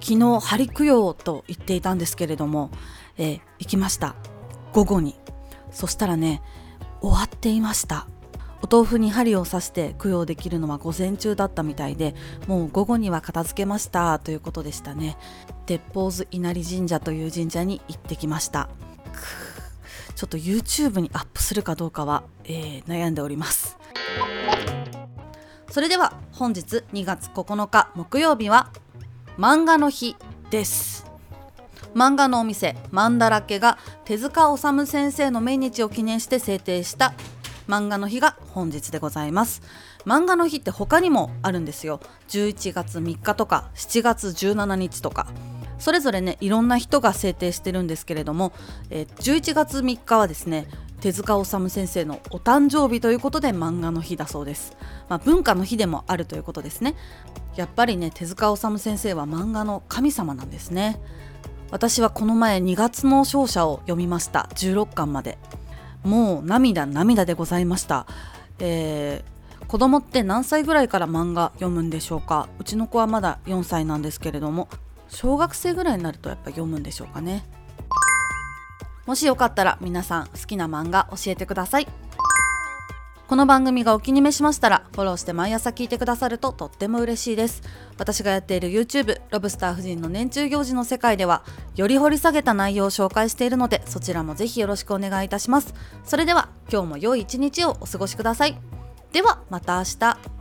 昨日針供養と言っていたんですけれども、えー、行きました。午後に。そしたらね終わっていました。お豆腐に針を刺して供養できるのは午前中だったみたいでもう午後には片付けました。ということでしたね。鉄砲図稲荷神社という神社に行ってきました。ちょっと YouTube にアップするかどうかは、えー、悩んでおります。それでは本日2月9日木曜日は漫画の日です。漫画のお店マンダラケが手塚治虫先生の命日を記念して制定した漫画の日が本日でございます。漫画の日って他にもあるんですよ。11月3日とか7月17日とか。それぞれねいろんな人が制定してるんですけれども、えー、11月3日はですね手塚治虫先生のお誕生日ということで漫画の日だそうです、まあ、文化の日でもあるということですね。やっぱりね手塚治虫先生は漫画の神様なんですね。私はこの前2月の勝者を読みました。16巻まで。もう涙涙でございました、えー、子供って何歳ぐらいから漫画読むんでしょうか？うちの子はまだ4歳なんですけれども小学生ぐらいになるとやっぱ読むんでしょうかね。もしよかったら皆さん好きな漫画教えてください。この番組がお気に召しましたらフォローして毎朝聞いてくださるととっても嬉しいです。私がやっている YouTube ロブスター夫人の年中行事の世界ではより掘り下げた内容を紹介しているのでそちらもぜひよろしくお願いいたします。それでは今日も良い一日をお過ごしください。ではまた明日。